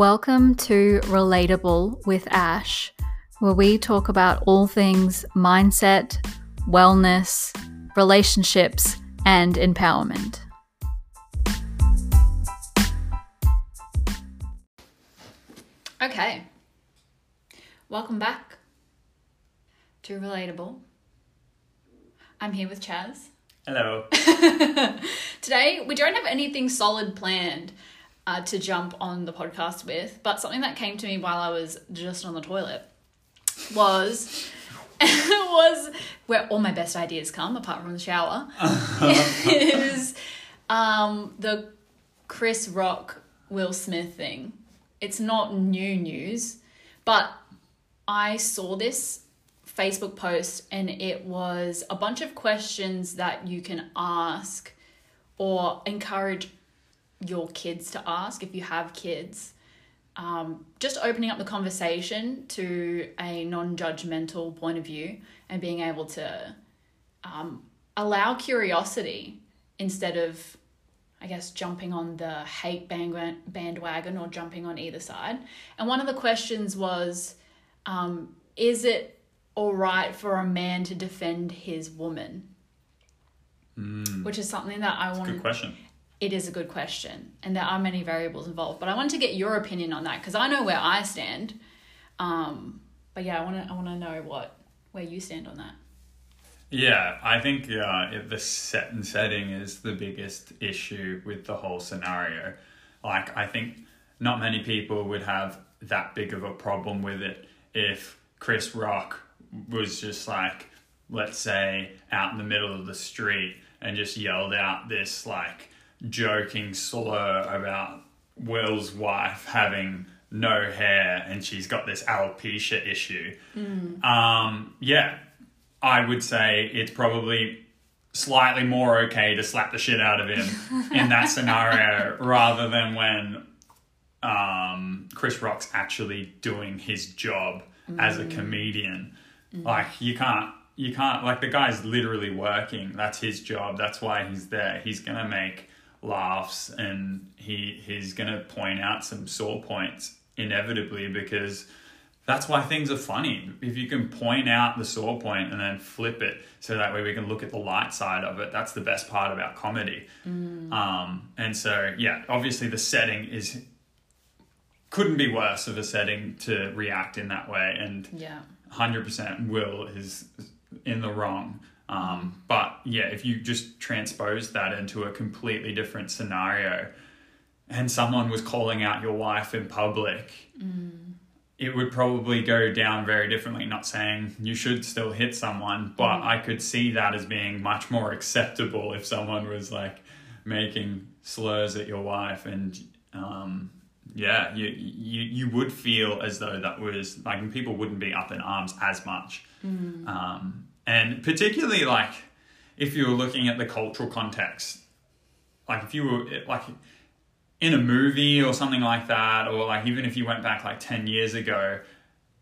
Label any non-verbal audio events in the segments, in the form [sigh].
Welcome to Relatable with Ash, where we talk about all things mindset, wellness, relationships, and empowerment. Okay, welcome back to Relatable. I'm here with Chaz. Hello. [laughs] Today, we don't have anything solid planned uh, to jump on the podcast with, but something that came to me while I was just on the toilet was [laughs] was where all my best ideas come, apart from the shower, [laughs] is um, the Chris Rock Will Smith thing. It's not new news, but I saw this Facebook post and it was a bunch of questions that you can ask or encourage your kids to ask if you have kids. Um, just opening up the conversation to a non judgmental point of view and being able to um, allow curiosity instead of, I guess, jumping on the hate bandwagon or jumping on either side. And one of the questions was um, Is it all right for a man to defend his woman? Mm, Which is something that I want good question. It is a good question and there are many variables involved but i wanted to get your opinion on that because i know where i stand um, but yeah i want to i want to know what where you stand on that Yeah, I think uh, the set and setting is the biggest issue with the whole scenario. Like, I think not many people would have that big of a problem with it if Chris Rock was just like, let's say, out in the middle of the street and just yelled out this like joking slur about Will's wife having no hair and she's got this alopecia issue. Um, yeah, I would say it's probably slightly more okay to slap the shit out of him [laughs] in that scenario rather than when um, Chris Rock's actually doing his job as a comedian. Like you can't you can't like the guy's literally working. That's his job. That's why he's there. He's gonna make laughs and he he's gonna point out some sore points inevitably because that's why things are funny. If you can point out the sore point and then flip it so that way we can look at the light side of it, that's the best part about comedy. Um, and so, yeah, obviously the setting is couldn't be worse of a setting to react in that way. And yeah 100% Will is in the wrong. Um, but yeah, if you just transpose that into a completely different scenario and someone was calling out your wife in public, it would probably go down very differently. Not saying you should still hit someone, but I could see that as being much more acceptable if someone was like making slurs at your wife. And um, yeah, you, you you would feel as though that was like people wouldn't be up in arms as much, um, and particularly like if you were looking at the cultural context, like if you were like in a movie or something like that, or like even if you went back like ten years ago,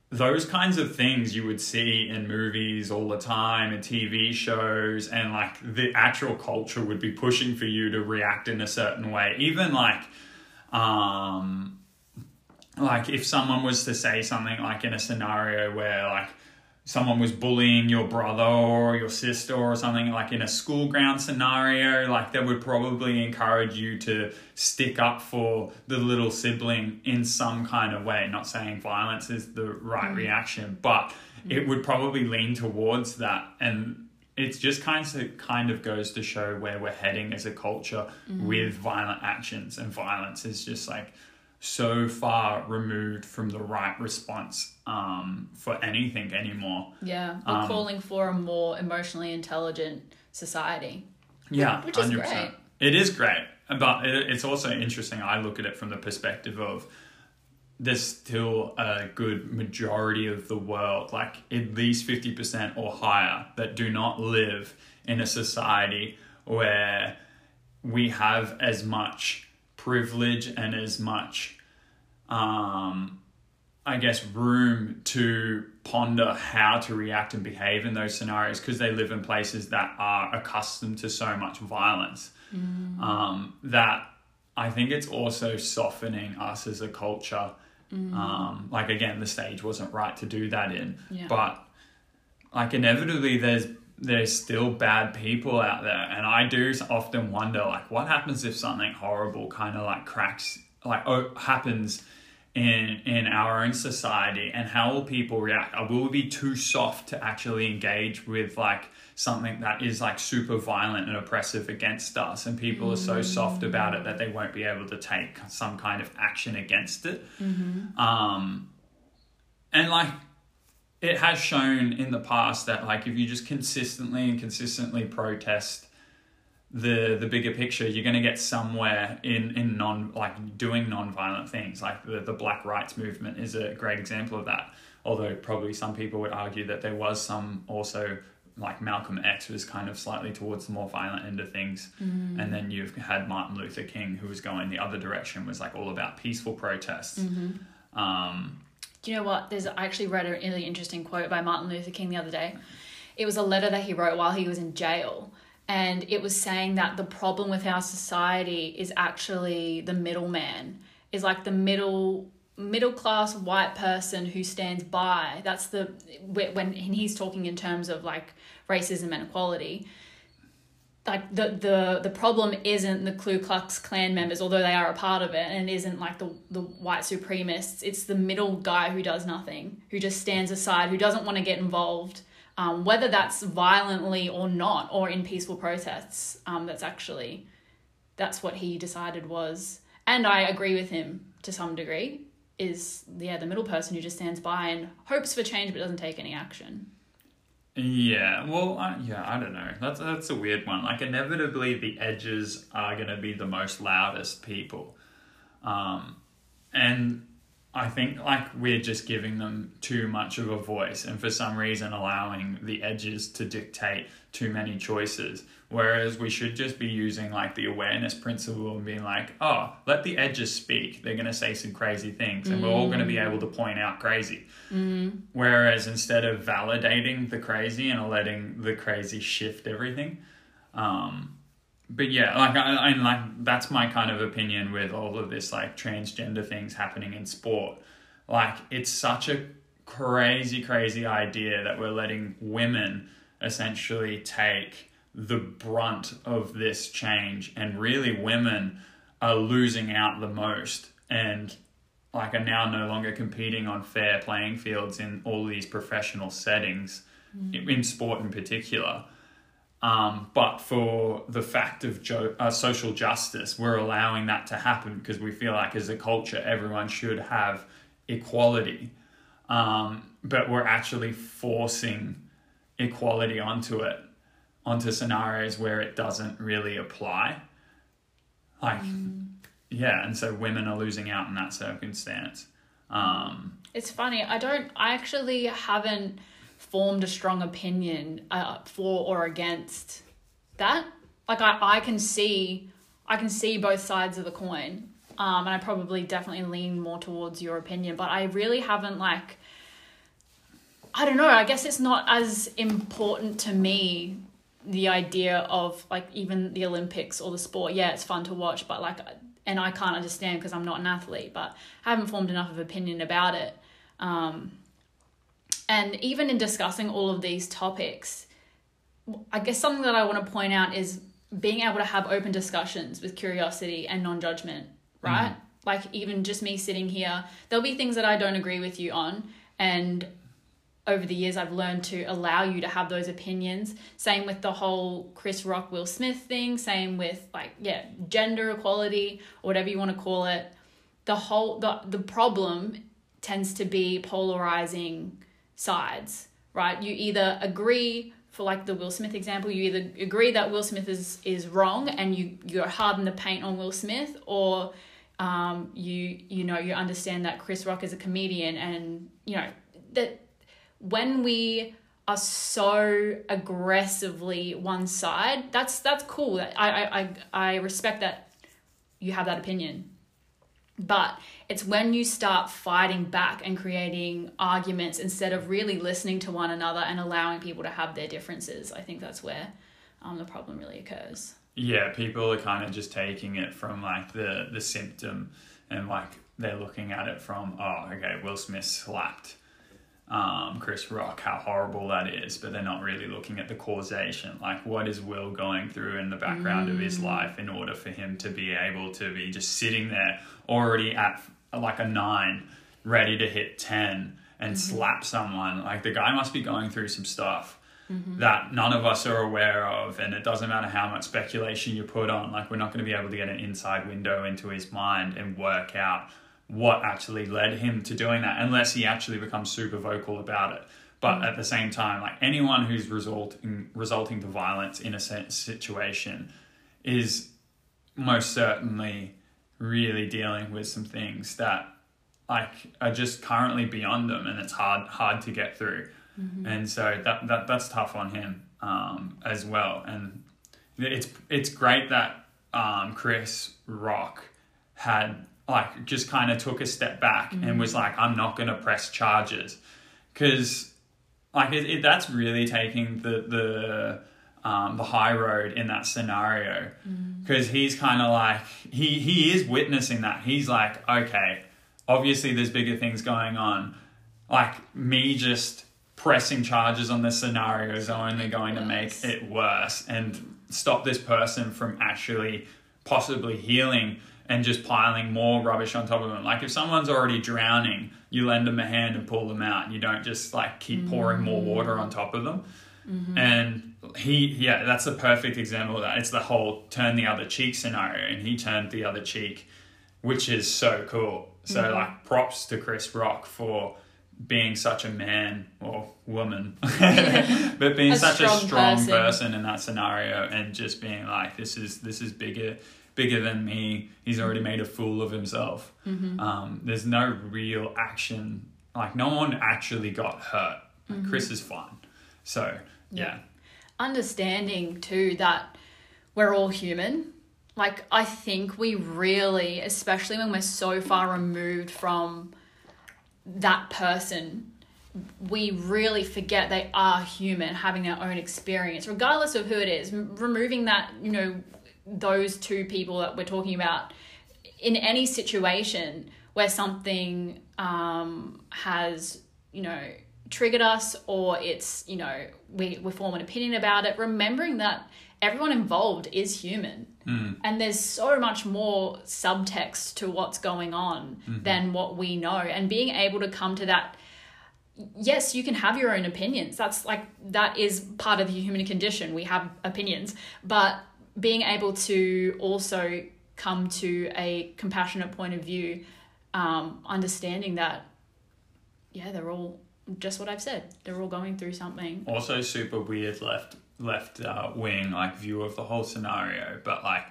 those kinds of things you would see in movies all the time and TV shows and like the actual culture would be pushing for you to react in a certain way. Even like um like if someone was to say something like in a scenario where like someone was bullying your brother or your sister or something like in a school ground scenario like that would probably encourage you to stick up for the little sibling in some kind of way. Not saying violence is the right mm. reaction but mm. it would probably lean towards that. And it's just kind of kind of goes to show where we're heading as a culture mm. with violent actions. And violence is just like so far removed from the right response um, for anything anymore. yeah we're Um, calling for a more emotionally intelligent society Yeah, Which is 100%. great. It is great, but it, it's also interesting. I look at it from the perspective of there's still a good majority of the world, like at least 50% or higher, that do not live in a society where we have as much privilege and as much, um, I guess, room to ponder how to react and behave in those scenarios because they live in places that are accustomed to so much violence. Um, that I think it's also softening us as a culture. Um, like again, the stage wasn't right to do that in, Yeah. but like inevitably, there's there's still bad people out there, and I do often wonder like what happens if something horrible kind of like cracks like oh, happens in in our own society, and how will people react? Uh, Will we be too soft to actually engage with like something that is like super violent and oppressive against us, and people are so soft about it that they won't be able to take some kind of action against it. Um, and like it has shown in the past that like if you just consistently and consistently protest the the bigger picture you're going to get somewhere in in non like doing non-violent things. Like the, the black rights movement is a great example of that. Although probably some people would argue that there was some also like Malcolm X was kind of slightly towards the more violent end of things. And then you've had Martin Luther King who was going the other direction was like all about peaceful protests. Um Do you know what? There's I actually read a really interesting quote by Martin Luther King the other day. It was a letter that he wrote while he was in jail. And it was saying that the problem with our society is actually the middleman, is like the middle middle class white person who stands by. That's the when he's talking in terms of like racism and equality like the the the problem isn't the Ku Klux Klan members, although they are a part of it, and it isn't like the the white supremacists. It's the middle guy who does nothing, who just stands aside, who doesn't want to get involved, um, whether that's violently or not, or in peaceful protests. Um, that's actually that's what he decided was, and I agree with him to some degree. Is yeah the middle person who just stands by and hopes for change but doesn't take any action. Yeah, well, I, yeah, I don't know. That's that's a weird one. Like, inevitably, the edges are to be the most loudest people, um, and I think like we're just giving them too much of a voice, and for some reason allowing the edges to dictate too many choices. Whereas we should just be using like the awareness principle and being like, oh, let the edges speak. They're going to say some crazy things, and we're all going to be able to point out crazy. Whereas instead of validating the crazy and letting the crazy shift everything, um, but yeah, like I, I like that's my kind of opinion with all of this like transgender things happening in sport. Like it's such a crazy, crazy idea that we're letting women essentially take the brunt of this change, and really women are losing out the most and like are now no longer competing on fair playing fields in all these professional settings in sport in particular. Um, but for the fact of jo- uh, social justice we're allowing that to happen because we feel like as a culture everyone should have equality. Um, but we're actually forcing equality onto it onto scenarios where it doesn't really apply like yeah and so women are losing out in that circumstance um It's funny. I don't. I actually haven't formed a strong opinion uh, for or against that. Like I, I can see, I can see both sides of the coin. Um, and I probably definitely lean more towards your opinion, but I really haven't like. I don't know. I guess it's not as important to me the idea of like even the Olympics or the sport. Yeah, it's fun to watch, but like, and I can't understand because I'm not an athlete, but I haven't formed enough of opinion about it. Um, and even in discussing all of these topics, I guess something that I want to point out is being able to have open discussions with curiosity and non judgment, right? Like, even just me sitting here, there'll be things that I don't agree with you on. And over the years, I've learned to allow you to have those opinions. Same with the whole Chris Rock, Will Smith thing. Same with, like, yeah, gender equality, or whatever you want to call it. The whole, the, the problem tends to be polarizing sides, right? You either agree for like the Will Smith example, you either agree that Will Smith is is wrong and you you're harden the paint on Will Smith, or um, you you know you understand that Chris Rock is a comedian and you know that when we are so aggressively one side, that's that's cool. I I I, respect that you have that opinion. But it's when you start fighting back and creating arguments instead of really listening to one another and allowing people to have their differences. I think that's where um, the problem really occurs. yeah, people are kind of just taking it from like the the symptom and like they're looking at it from oh okay Will Smith slapped um, Chris Rock how horrible that is but they're not really looking at the causation. Like what is Will going through in the background of his mm. life in order for him to be able to be just sitting there already at like a nine ready to hit 10 and mm-hmm. slap someone? Like the guy must be going through some stuff mm-hmm. that none of us are aware of and it doesn't matter how much speculation you put on like we're not going to be able to get an inside window into his mind and work out what actually led him to doing that unless he actually becomes super vocal about it. But at the same time like anyone who's resulting resulting to violence in a situation is most certainly really dealing with some things that like are just currently beyond them and it's hard hard to get through. And so that, that that's tough on him um, as well. And it's it's great that um, Chris Rock had like just kind of took a step back and was like I'm not going to press charges. Because like it, it, that's really taking the the um, the high road in that scenario. Because he's kind of like he he is witnessing that. He's like okay obviously there's bigger things going on. Like me just pressing charges on this scenario is only going to make it worse and stop this person from actually possibly healing and just piling more rubbish on top of them. Like if someone's already drowning, you lend them a hand and pull them out. You don't just like keep pouring more mm. water on top of them. Mm-hmm. And he, yeah, that's a perfect example of that. It's the whole turn the other cheek scenario, and he turned the other cheek, which is so cool. So mm-hmm. like props to Chris Rock for being such a man or woman, [laughs] [laughs] but being A such a strong strong person. person in that scenario, and just being like, this is this is bigger bigger than me. He's already made a fool of himself. Mm-hmm. Um, there's no real action. Like no one actually got hurt. Like, Mm-hmm. Chris is fine. So yeah. understanding too that we're all human. Like I think we really, especially when we're so far removed from that person, we really forget they are human, having their own experience, regardless of who it is. Removing that, you know, those two people that we're talking about in any situation where something um, has, you know, triggered us or it's, you know, we, we form an opinion about it, remembering that everyone involved is human. And there's so much more subtext to what's going on than what we know. And being able to come to that yes, you can have your own opinions. That's like that is part of the human condition. We have opinions, but being able to also come to a compassionate point of view, um, understanding that, yeah, they're all just what I've said. They're all going through something. also super weird left left uh, wing like view of the whole scenario but like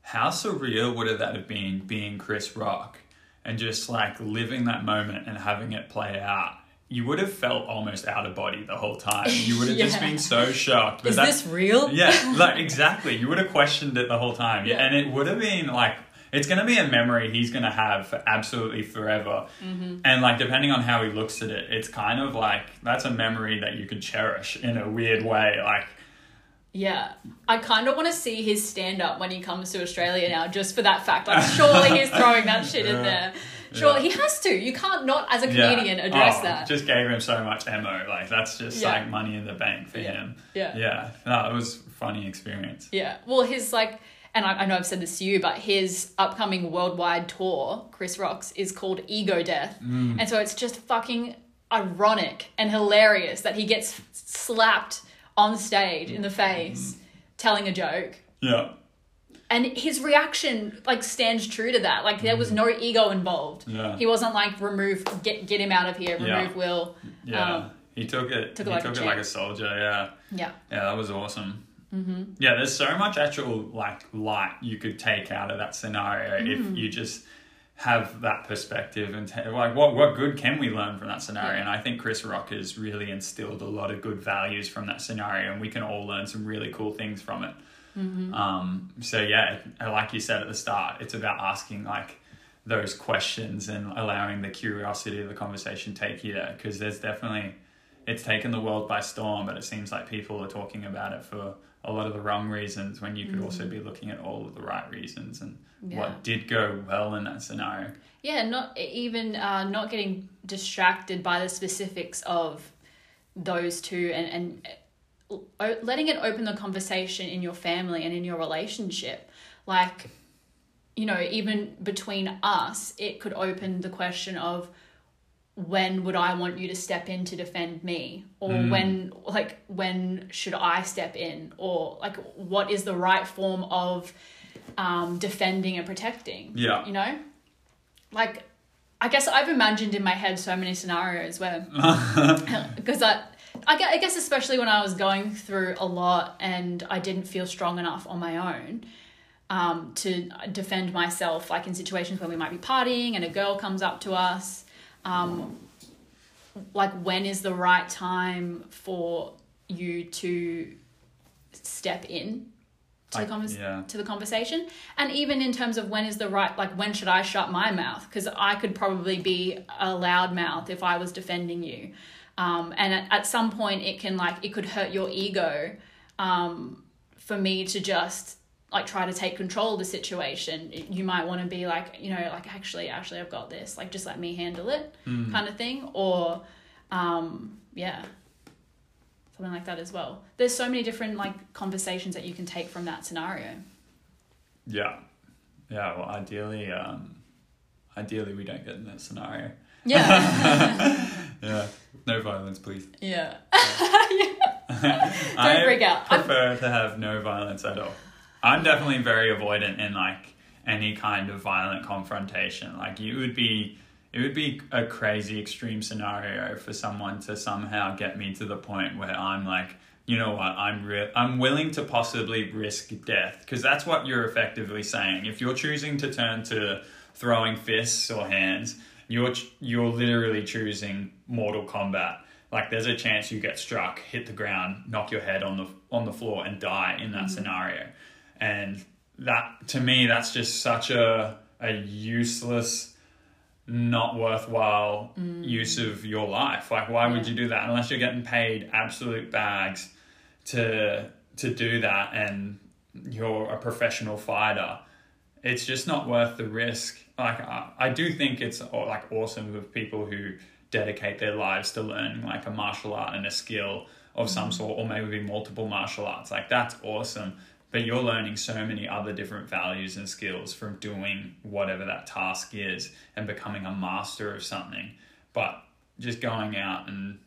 how surreal would have that have been being chris rock and just like living that moment and having it play out you would have felt almost out of body the whole time you would have [laughs] just been so shocked but Is this real? yeah [laughs] like exactly you would have questioned it the whole time Yeah. and it would have been like it's going to be a memory he's going to have for absolutely forever Mm-hmm. and like depending on how he looks at it it's kind of like that's a memory that you could cherish in a weird way like Yeah, I kind of want to see his stand up when he comes to Australia now, just for that fact. Like, surely he's throwing that shit in [laughs] there. Sure, Yeah. he has to. You can't not, as a yeah. comedian, address Oh, that. just gave him so much ammo like that's just Yeah. like money in the bank for Yeah. him Yeah. yeah no, it was a funny experience Yeah. Well, his like, and I, I know I've said this to you, but his upcoming worldwide tour, Chris Rock's, is called Ego Death, Mm. and so it's just fucking ironic and hilarious that he gets slapped on stage in the face Mm. telling a joke. yeah And his reaction like stands true to that. Like there was no ego involved. Mm. Yeah. He wasn't like remove get get him out of here, Yeah. remove Will. yeah Um, he took it took it he like a took it champ. like a soldier yeah yeah. Yeah, that was awesome. Mm-hmm. Yeah, there's so much actual like light you could take out of that scenario Mm. if you just have that perspective and ta- like what what good can we learn from that scenario? Yeah. And I think Chris Rock has really instilled a lot of good values from that scenario, and we can all learn some really cool things from it. Mm-hmm. Um, so yeah, like you said at the start, it's about asking like those questions and allowing the curiosity of the conversation take you there because there's definitely it's taken the world by storm, but it seems like people are talking about it for a lot of the wrong reasons when you could also be looking at all of the right reasons and Yeah. what did go well in that scenario. Yeah, not even uh, not getting distracted by the specifics of those two and and letting it open the conversation in your family and in your relationship. Like, you know, even between us, it could open the question of when would I want you to step in to defend me? Or when, like, when should I step in? Or, like, what is the right form of um, defending and protecting? Yeah. You know? Like, I guess I've imagined in my head so many scenarios where, [laughs] [laughs] because I, I gue- I guess especially when I was going through a lot and I didn't feel strong enough on my own um, to defend myself, like in situations where we might be partying and a girl comes up to us, um, like when is the right time for you to step in to I- the convers- yeah. to the conversation? And even in terms of when is the right like when should i shut my mouth? Because i could probably be a loud mouth if i was defending you um, and at, at some point it can like it could hurt your ego um, for me to just like try to take control of the situation. You might want to be like you know like actually actually i've got this. Like just let me handle it kind of thing. Or um, yeah. Something like that as well. There's so many different like conversations that you can take from that scenario. Yeah. Yeah, well ideally um ideally we don't get in that scenario. Yeah [laughs] Yeah. No violence, please. yeah I [laughs] freak out. I'm- prefer to have no violence at all. I'm definitely very avoidant in like any kind of violent confrontation. Like you would be it would be a crazy extreme scenario for someone to somehow get me to the point where I'm like, you know what, I'm re- I'm willing to possibly risk death because that's what you're effectively saying. If you're choosing to turn to throwing fists or hands, you're ch- you're literally choosing mortal combat. Like there's a chance you get struck, hit the ground, knock your head on the on the floor, and die in that mm-hmm. scenario. And that to me, that's just such a a useless, not worthwhile mm. use of your life. Like why would you do that unless you're getting paid absolute bags to to do that and you're a professional fighter? It's just not worth the risk. Like I, I do think it's uh, like awesome of people who dedicate their lives to learning like a martial art and a skill of some sort, or maybe multiple martial arts. Like that's awesome. But you're learning so many other different values and skills from doing whatever that task is and becoming a master of something. But just going out and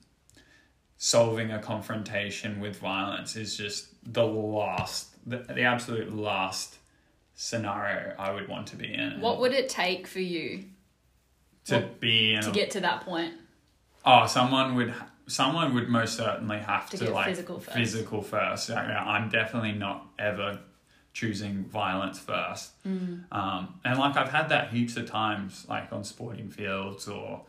solving a confrontation with violence is just the last, the, the absolute last scenario I would want to be in. what would it take for you to what- be in to a, get to that point oh someone would someone would most certainly have To to, like physical first. physical first. Yeah, yeah, I'm definitely not ever choosing violence first. Mm. Um, and like I've had that heaps of times, like on sporting fields or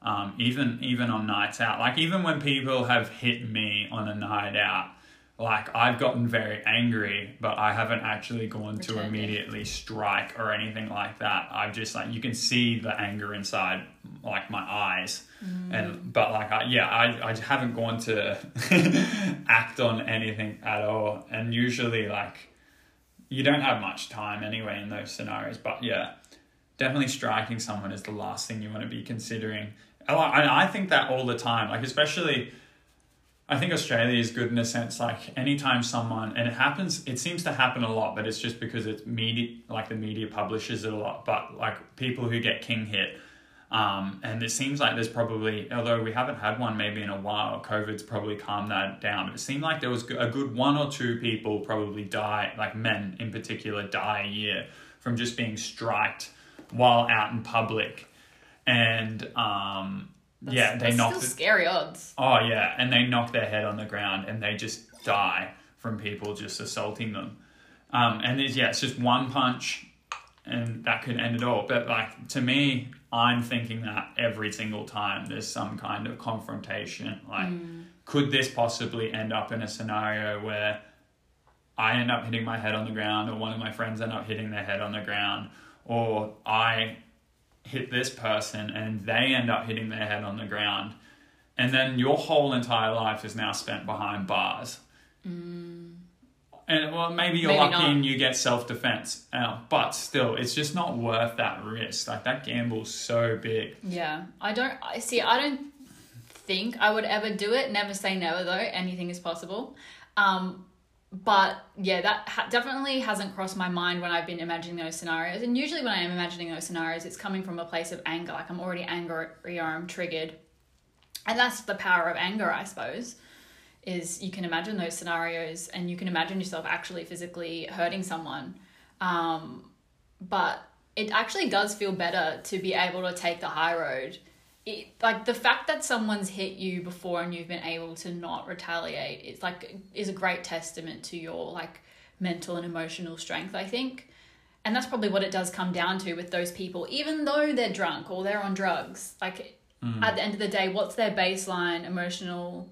um, even even on nights out. Like even when people have hit me on a night out, like I've gotten very angry, but I haven't actually gone to Returned it. immediately strike or anything like that. I've just like you can see the anger inside like my eyes, mm. and but like I, yeah, I I haven't gone to [laughs] act on anything at all, and usually like you don't have much time anyway in those scenarios. But yeah, definitely striking someone is the last thing you want to be considering. I and I think that all the time, like especially. I think Australia is good in a sense, like anytime someone, and it happens, it seems to happen a lot, but it's just because it's media, like the media publishes it a lot, but like people who get king hit, um, and it seems like there's probably, although we haven't had one maybe in a while, COVID's probably calmed that down, but it seemed like there was a good one or two people probably die, like men in particular, die a year from just being striked while out in public. And um, yeah, they That's knocked still it. scary odds Oh yeah, and they knock their head on the ground and they just die from people just assaulting them. Um, and it's, yeah, it's just one punch, and that could end it all. But like to me, I'm thinking that every single time there's some kind of confrontation. Like, could this possibly end up in a scenario where I end up hitting my head on the ground, or one of my friends end up hitting their head on the ground, or I hit this person and they end up hitting their head on the ground. and then your whole entire life is now spent behind bars. And well, maybe you're Maybe lucky not. and you get self defense, uh, but still, it's just not worth that risk. Like that gamble's so big. Yeah, I don't. I see. I don't think I would ever do it. Never say never, though. Anything is possible. Um, but yeah, that ha- definitely hasn't crossed my mind when I've been imagining those scenarios. And usually, when I am imagining those scenarios, it's coming from a place of anger. Like I'm already angry or I'm triggered, and that's the power of anger, I suppose. Is you can imagine those scenarios and you can imagine yourself actually physically hurting someone. Um, but it actually does feel better to be able to take the high road. It, like the fact that someone's hit you before and you've been able to not retaliate it's like is a great testament to your like mental and emotional strength i think. And that's probably what it does come down to with those people. Even though they're drunk or they're on drugs like at the end of the day what's their baseline emotional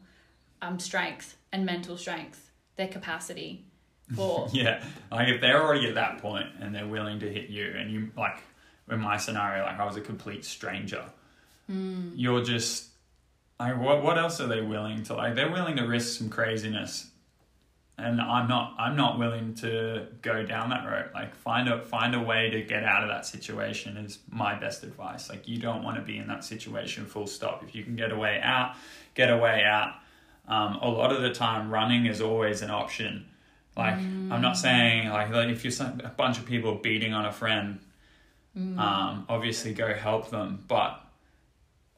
um, strength and mental strength? Their capacity for [laughs] Yeah, like if they're already at that point and they're willing to hit you, and you like in my scenario, like I was a complete stranger, you're just like, what? What else are they willing to like? They're willing to risk some craziness, and I'm not. I'm not willing to go down that road. Like find a find a way to get out of that situation is my best advice. Like you don't want to be in that situation. Full stop. If you can get a way out, get a way out. Um, a lot of the time, running is always an option. Like I'm not saying like, like if you're some, a bunch of people beating on a friend, um, obviously go help them. But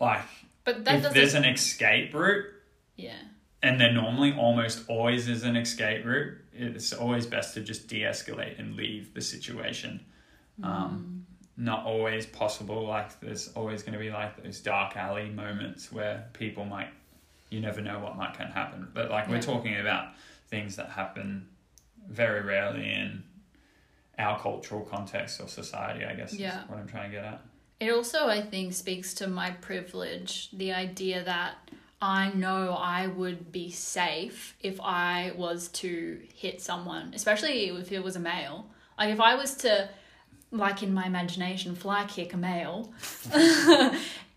like but that if there's an escape route, yeah and there normally almost always is an escape route, it's always best to just de-escalate and leave the situation. Um, not always possible. Like there's always going to be like those dark alley moments where people might, you never know what might can happen. But like we're talking about things that happen very rarely in our cultural context or society. I guess Yeah. is what I'm trying to get at. It also, I think, speaks to my privilege the idea that I know I would be safe if I was to hit someone, especially if it was a male. Like, if I was to, like in my imagination, fly kick a male, [laughs]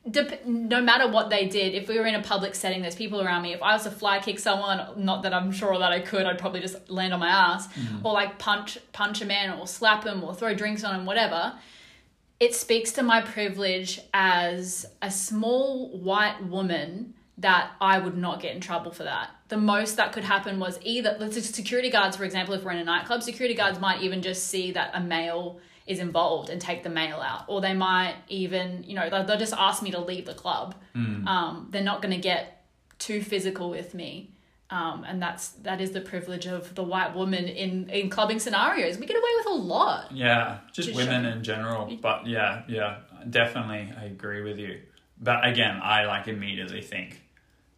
dep- no matter what they did, if we were in a public setting, there's people around me. If I was to fly kick someone, not that I'm sure that I could, I'd probably just land on my ass, mm. or like punch punch a man, or slap him, or throw drinks on him, whatever it speaks to my privilege as a small white woman that I would not get in trouble for that. The most that could happen was either let's security guards, for example, if we're in a nightclub, security guards might even just see that a male is involved and take the male out, or they might even, you know, they'll, they'll just ask me to leave the club. Um, they're not going to get too physical with me. Um, and that's that is the privilege of the white woman in in clubbing scenarios. We get away with a lot. Yeah, just Just women show- in general. But yeah, yeah, definitely, I agree with you. But again, I like immediately think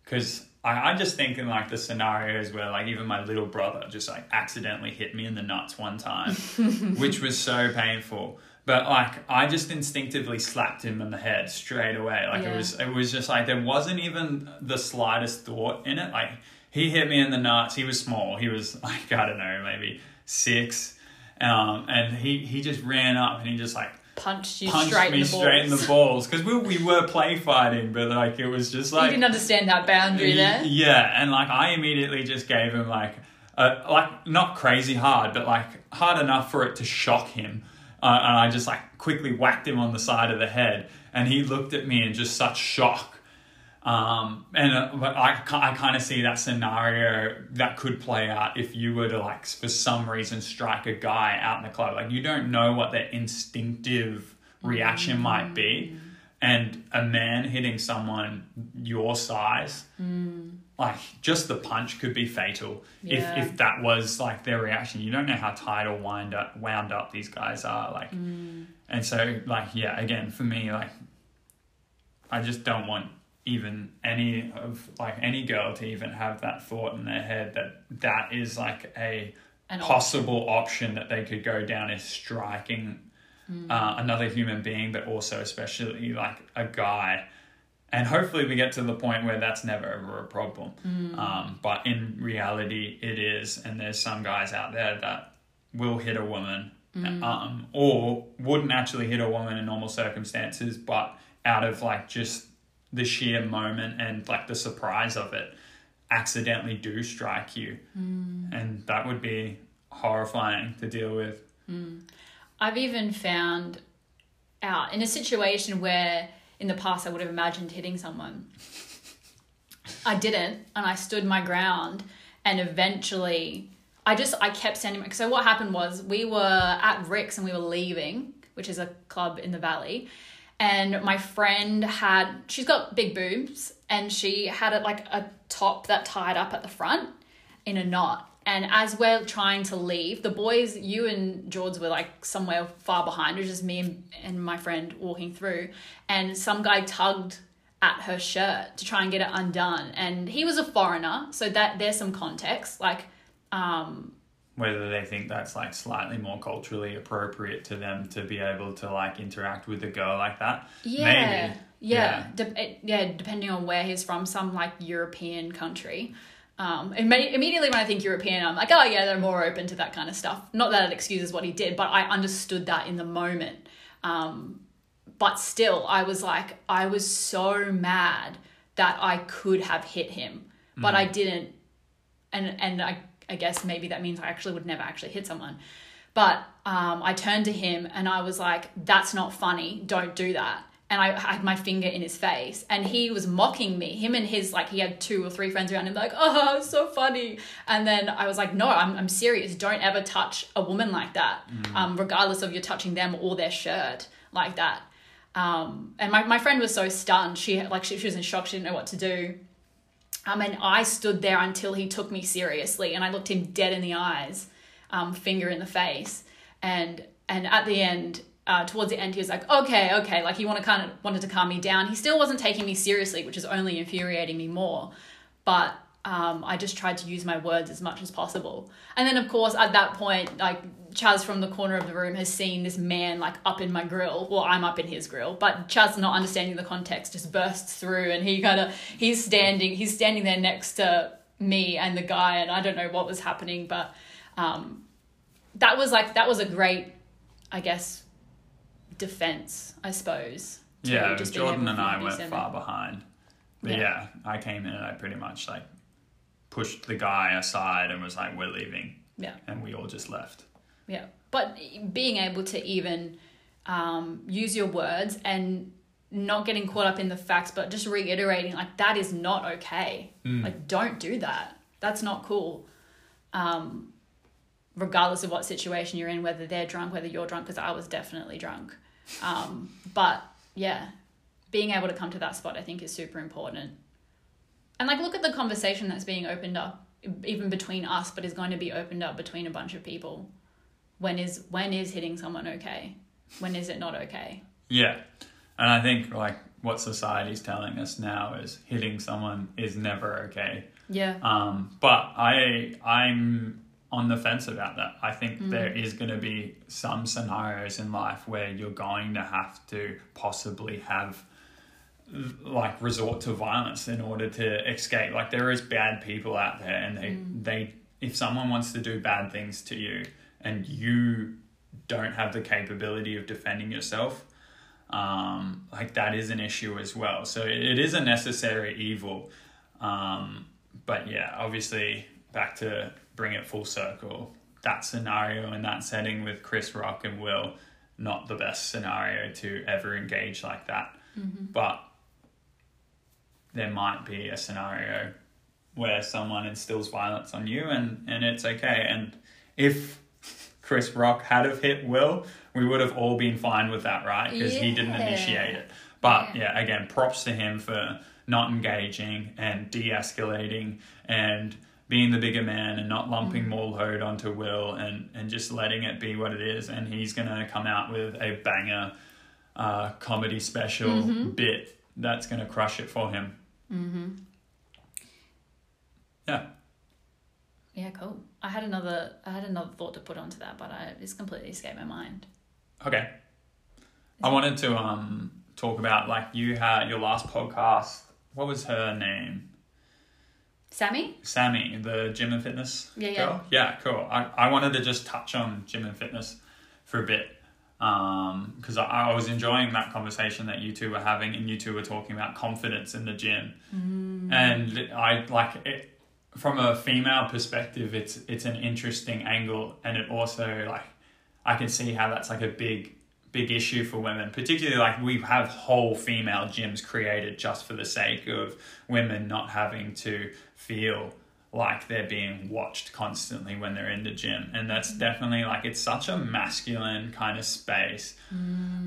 because I, I just think in like the scenarios where like even my little brother just like accidentally hit me in the nuts one time, [laughs] which was so painful. But like I just instinctively slapped him in the head straight away. Like Yeah. it was it was just like there wasn't even the slightest thought in it. Like he hit me in the nuts. He was small. He was [laughs] like I don't know, maybe six. Um, and he, he just ran up and he just like Punched you punched straight me in straight in the balls because we, we were play fighting, but like it was just like you didn't understand that boundary there. yeah, and like I immediately just gave him like a, like not crazy hard, but like hard enough for it to shock him. Uh, and I just like quickly whacked him on the side of the head, and he looked at me in just such shock. Um, and uh, but I, I kind of see that scenario that could play out if you were to like for some reason strike a guy out in the club. Like you don't know what their instinctive reaction might be, and a man hitting someone your size, like just the punch could be fatal. Yeah. If if that was like their reaction, you don't know how tight or wind up wound up these guys are. Like, and so like yeah, again for me like I just don't want even any of like any girl to even have that thought in their head that that is like a An possible option that they could go down is striking uh, another human being, but also especially like a guy. And hopefully we get to the point where that's never ever a problem. Um, but in reality, it is. And there's some guys out there that will hit a woman um, or wouldn't actually hit a woman in normal circumstances, but out of like just the sheer moment and like the surprise of it accidentally do strike you. Hmm. And that would be horrifying to deal with. I've even found out in a situation where in the past I would have imagined hitting someone. [laughs] I didn't, and I stood my ground, and eventually I just I kept standing. So what happened was we were at Rick's and we were leaving, which is a club in the valley, and my friend had she's got big boobs and she had it like a top that tied up at the front in a knot. And as we're trying to leave, the boys, you and George were like somewhere far behind. It was just me and, my friend walking through. And some guy tugged at her shirt to try and get it undone. And he was a foreigner, so that there's some context. Like, um, Whether they think that's like slightly more culturally appropriate to them to be able to like interact with a girl like that. yeah, Maybe. yeah, De- it- yeah, depending on where he's from, some like European country. Um, immediately when I think European, I'm like, oh yeah, they're more open to that kind of stuff. Not that it excuses what he did, but I understood that in the moment. Um, but still, I was like, I was so mad that I could have hit him, but I didn't. And and I I guess maybe that means I actually would never actually hit someone. But um, I turned to him and I was like, "That's not funny. Don't do that." And I had my finger in his face, and he was mocking me. Him and his like, he had two or three friends around him, like, "Oh, [laughs] so funny." And then I was like, "No, I'm I'm serious. Don't ever touch a woman like that, um, regardless of you're touching them or their shirt like that." Um, and my, my friend was so stunned. She like she, she was in shock. She didn't know what to do. Um, and I stood there until he took me seriously, and I looked him dead in the eyes, um, finger in the face, and and at the end, uh, towards the end, he was like, "Okay, okay," like he wanted kind of wanted to calm me down. He still wasn't taking me seriously, which is only infuriating me more. But um, I just tried to use my words as much as possible. And then, of course, at that point, like Chaz from the corner of the room has seen this man like up in my grill. Well, I'm up in his grill, but Chaz, not understanding the context, just bursts through, and he kind of he's standing he's standing there next to me and the guy, and I don't know what was happening, but um, that was like that was a great, I guess, defense, I suppose. Yeah, just Jordan and I went far behind. But Yeah. yeah. I came in and I pretty much like pushed the guy aside and was like, "We're leaving," Yeah. and we all just left. Yeah, but being able to even um, use your words and not getting caught up in the facts, but just reiterating like that is not okay. Like don't do that. That's not cool. Um, regardless of what situation you're in, whether they're drunk, whether you're drunk, because I was definitely drunk. Um, but yeah, being able to come to that spot, I think, is super important. And like, look at the conversation that's being opened up, even between us, but is going to be opened up between a bunch of people when is when is hitting someone okay when is it not okay Yeah, and I think like what society's telling us now is hitting someone is never okay. yeah Um, but I I'm on the fence about that. I think Mm. there is going to be some scenarios in life where you're going to have to possibly have like resort to violence in order to escape. Like there is bad people out there, and they Mm. they if someone wants to do bad things to you and you don't have the capability of defending yourself um, like that is an issue as well. So it, it is a necessary evil. Um, but yeah, obviously, back to bring it full circle, that scenario and that setting with Chris Rock and Will, not the best scenario to ever engage like that. But there might be a scenario where someone instills violence on you and, and it's okay. And if Chris Rock had have hit Will, we would have all been fine with that, right? Because he didn't initiate it. But yeah, again, props to him for not engaging and de-escalating and being the bigger man and not lumping more load onto Will and, and just letting it be what it is. And he's gonna come out with a banger uh, comedy special bit that's gonna crush it for him. Mm-hmm. Yeah. yeah cool i had another i had another thought to put onto that but i it's completely escaped my mind Okay. I wanted to um talk about like you had your last podcast. What was her name? sammy Sammy, the gym and fitness Yeah, yeah. girl. Yeah, cool. I, I wanted to just touch on gym and fitness for a bit. Um, because I, I was enjoying that conversation that you two were having, and you two were talking about confidence in the gym, mm. and I like it from a female perspective. It's it's an interesting angle, and it also like I can see how that's like a big big issue for women, particularly like we have whole female gyms created just for the sake of women not having to feel like they're being watched constantly when they're in the gym. And that's definitely like it's such a masculine kind of space.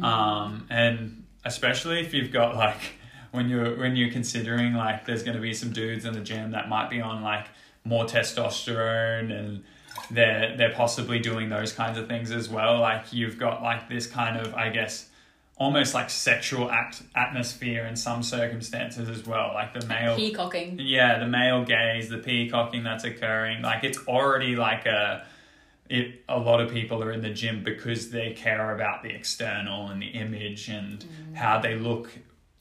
Um and especially if you've got like when you're when you're considering like there's going to be some dudes in the gym that might be on like more testosterone and they're they're possibly doing those kinds of things as well. Like you've got like this kind of i guess almost like sexual act atmosphere in some circumstances as well like the male Peacocking. yeah, the male gaze, the peacocking that's occurring, like it's already like a it a lot of people are in the gym because they care about the external and the image and how they look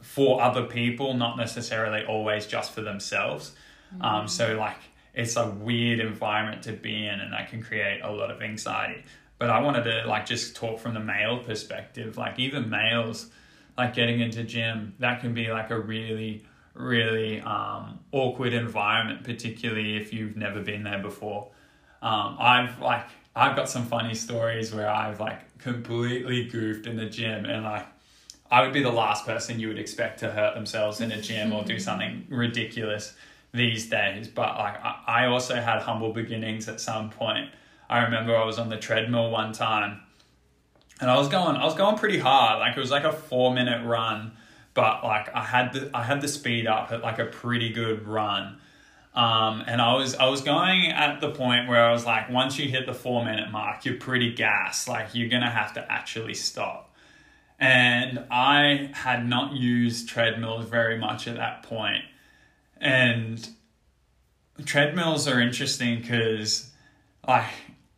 for other people, not necessarily always just for themselves. Um, so like it's a weird environment to be in and that can create a lot of anxiety. But I wanted to like just talk from the male perspective, like even males like getting into gym, that can be like a really really um, awkward environment, particularly if you've never been there before. Um, I've like I've got some funny stories where I've like completely goofed in the gym and like I would be the last person you would expect to hurt themselves in a gym or do [laughs] something ridiculous these days. But like I I also had humble beginnings at some point. I remember I was on the treadmill one time and I was going I was going pretty hard. Like it was like a four minute run, but like I had the I had the speed up at like a pretty good run. Um, and I was I was going at the point where I was like, once you hit the four minute mark, you're pretty gassed. Like you're gonna have to actually stop. And I had not used treadmills very much at that point. And treadmills are interesting because like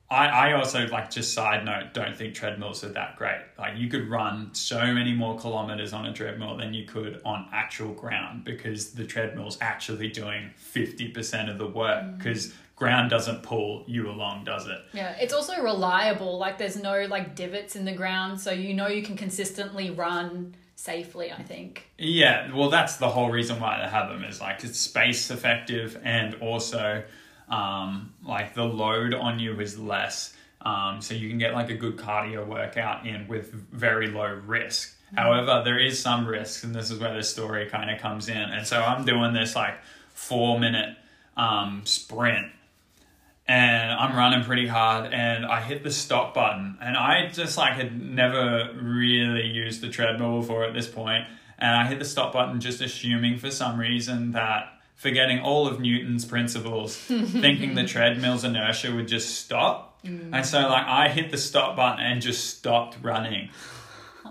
I, I also like just side note don't think treadmills are that great like you could run so many more kilometers on a treadmill than you could on actual ground because the treadmill's actually doing 50% of the work mm. because ground doesn't pull you along does it Yeah, it's also reliable. Like there's no like divots in the ground, so you know you can consistently run safely. I think. Yeah, well, that's the whole reason why they have them is like it's space effective and also um, like the load on you is less. Um, so you can get like a good cardio workout in with very low risk. However, there is some risk, and this is where the story kind of comes in. And so I'm doing this like four minute um, sprint and I'm running pretty hard and I hit the stop button and I just like had never really used the treadmill before at this point and I hit the stop button just assuming for some reason that forgetting all of Newton's principles [laughs] thinking the treadmill's inertia would just stop. Mm. And so like I hit the stop button and just stopped running. [laughs]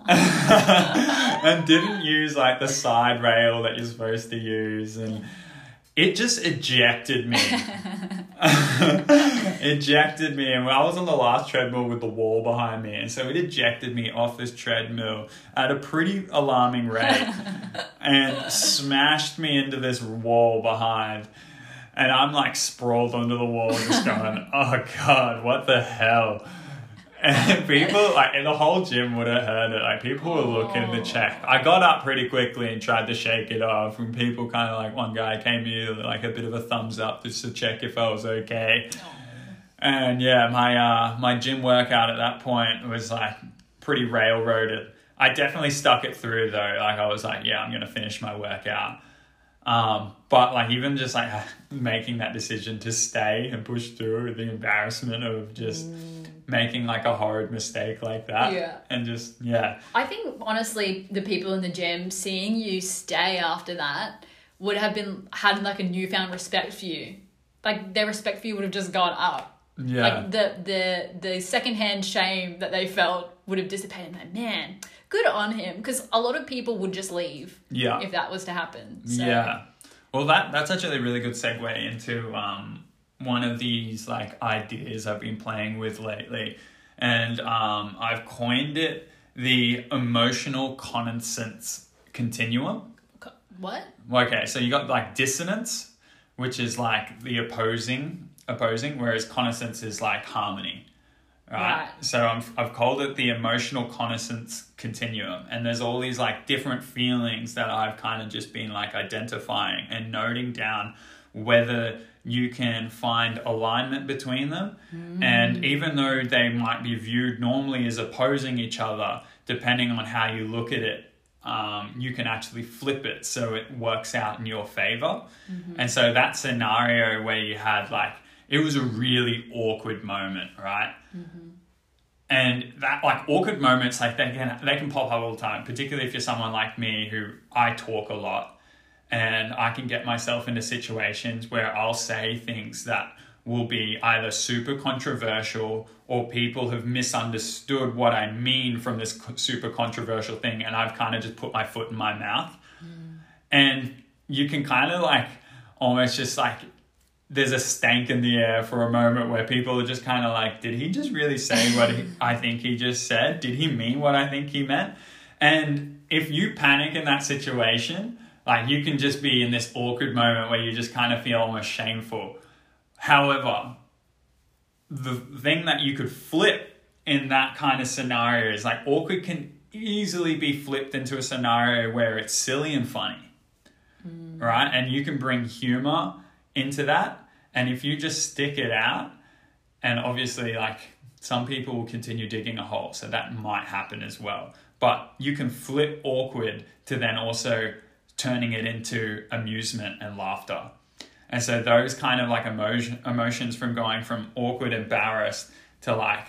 [laughs] And didn't use like the side rail that you're supposed to use and it just ejected me. [laughs] [laughs] Ejected me and I was on the last treadmill with the wall behind me and so it ejected me off this treadmill at a pretty alarming rate [laughs] and smashed me into this wall behind. And I'm like sprawled onto the wall just going oh god what the hell and [laughs] people like in the whole gym would have heard it like people were looking to check I got up pretty quickly and tried to shake it off and people kind of like one guy came here like a bit of a thumbs up just to check if I was okay and yeah, my uh, my gym workout at that point was like pretty railroaded. I definitely stuck it through though. Like I was like, yeah, I'm gonna finish my workout. Um, but like even just like [laughs] making that decision to stay and push through the embarrassment of just making like a horrid mistake like that. Yeah. And just yeah. I think honestly, the people in the gym seeing you stay after that would have been had like a newfound respect for you. Like their respect for you would have just gone up. Yeah. Like the the the secondhand shame that they felt would have dissipated. Like man, good on him, because a lot of people would just leave yeah. if that was to happen. So, Yeah. Well, that that's actually a really good segue into um, one of these like ideas I've been playing with lately, and um, I've coined it the emotional consonance continuum. What? Okay, so you got like dissonance, which is like the opposing opposing, whereas consonance is like harmony. Right? Right. So I'm, I've called it the emotional consonance continuum. And there's all these like different feelings that I've kind of just been like identifying and noting down whether you can find alignment between them. Hmm. And even though they might be viewed normally as opposing each other, depending on how you look at it, um, you can actually flip it so it works out in your favor. Mm-hmm. And so that scenario where you had like, it was a really awkward moment, right? Mm-hmm. And that like awkward moments, like they can they can pop up all the time. Particularly if you're someone like me who I talk a lot, and I can get myself into situations where I'll say things that will be either super controversial or people have misunderstood what I mean from this super controversial thing, and I've kind of just put my foot in my mouth. Mm. And you can kind of like almost just like there's a stank in the air for a moment where people are just kind of like, did he just really say what he, [laughs] I think he just said? Did he mean what I think he meant? And if you panic in that situation, like you can just be in this awkward moment where you just kind of feel almost shameful. However, the thing that you could flip in that kind of scenario is like awkward can easily be flipped into a scenario where it's silly and funny mm. right? And you can bring humor into that. And if you just stick it out, and obviously, like some people will continue digging a hole, so that might happen as well. But you can flip awkward to then also turning it into amusement and laughter. And so those kind of like emotion emotions from going from awkward, embarrassed to like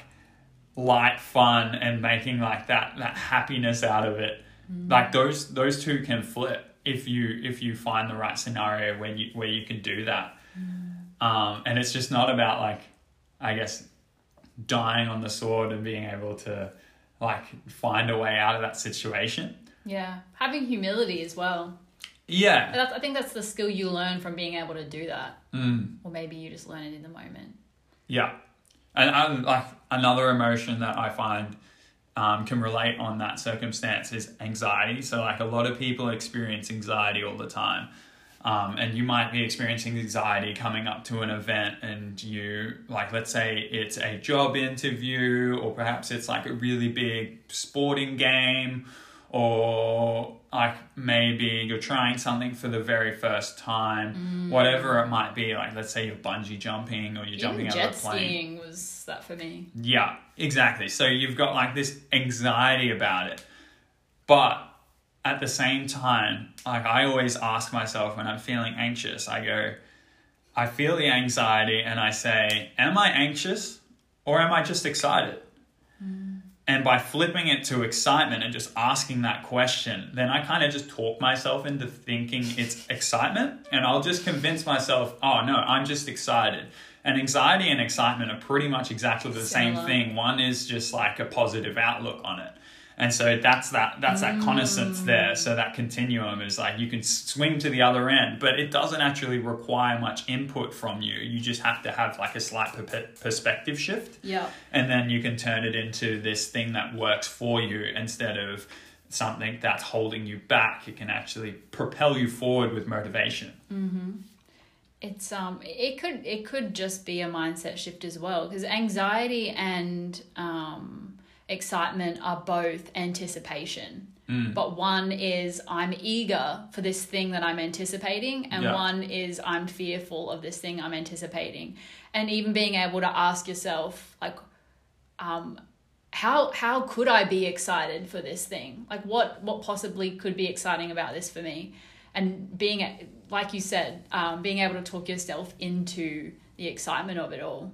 light fun and making like that that happiness out of it. Like those those two can flip if you if you find the right scenario where you where you can do that. Um and it's just not about like i guess dying on the sword and being able to like find a way out of that situation Yeah, having humility as well. yeah That's, I think that's the skill you learn from being able to do that, mm. or maybe you just learn it in the moment. Yeah, and um, like another emotion that I find um, can relate on that circumstance is anxiety. So like a lot of people experience anxiety all the time. Um, and you might be experiencing anxiety coming up to an event and you like let's say it's a job interview or perhaps it's like a really big sporting game or like maybe you're trying something for the very first time mm. whatever it might be like let's say you're bungee jumping or you're jumping Even out of a plane Jet skiing was that for me. yeah, exactly. So you've got like this anxiety about it. But at the same time, like I always ask myself when I'm feeling anxious, I go, I feel the anxiety and I say, Am I anxious or am I just excited? And by flipping it to excitement and just asking that question, then I kind of just talk myself into thinking it's excitement. And I'll just convince myself, oh no, I'm just excited. And anxiety and excitement are pretty much exactly the same thing. One is just like a positive outlook on it. And so that's that that's that consonance there. So that continuum is like you can swing to the other end, but it doesn't actually require much input from you. You just have to have like a slight per- perspective shift Yeah. and then you can turn it into this thing that works for you instead of something that's holding you back it can actually propel you forward with motivation It's um it could it could just be a mindset shift as well because anxiety and um excitement are both anticipation. But one is I'm eager for this thing that I'm anticipating and Yeah. one is I'm fearful of this thing I'm anticipating. And even being able to ask yourself like um how how could I be excited for this thing? Like what what possibly could be exciting about this for me? And being like you said, um, being able to talk yourself into the excitement of it all,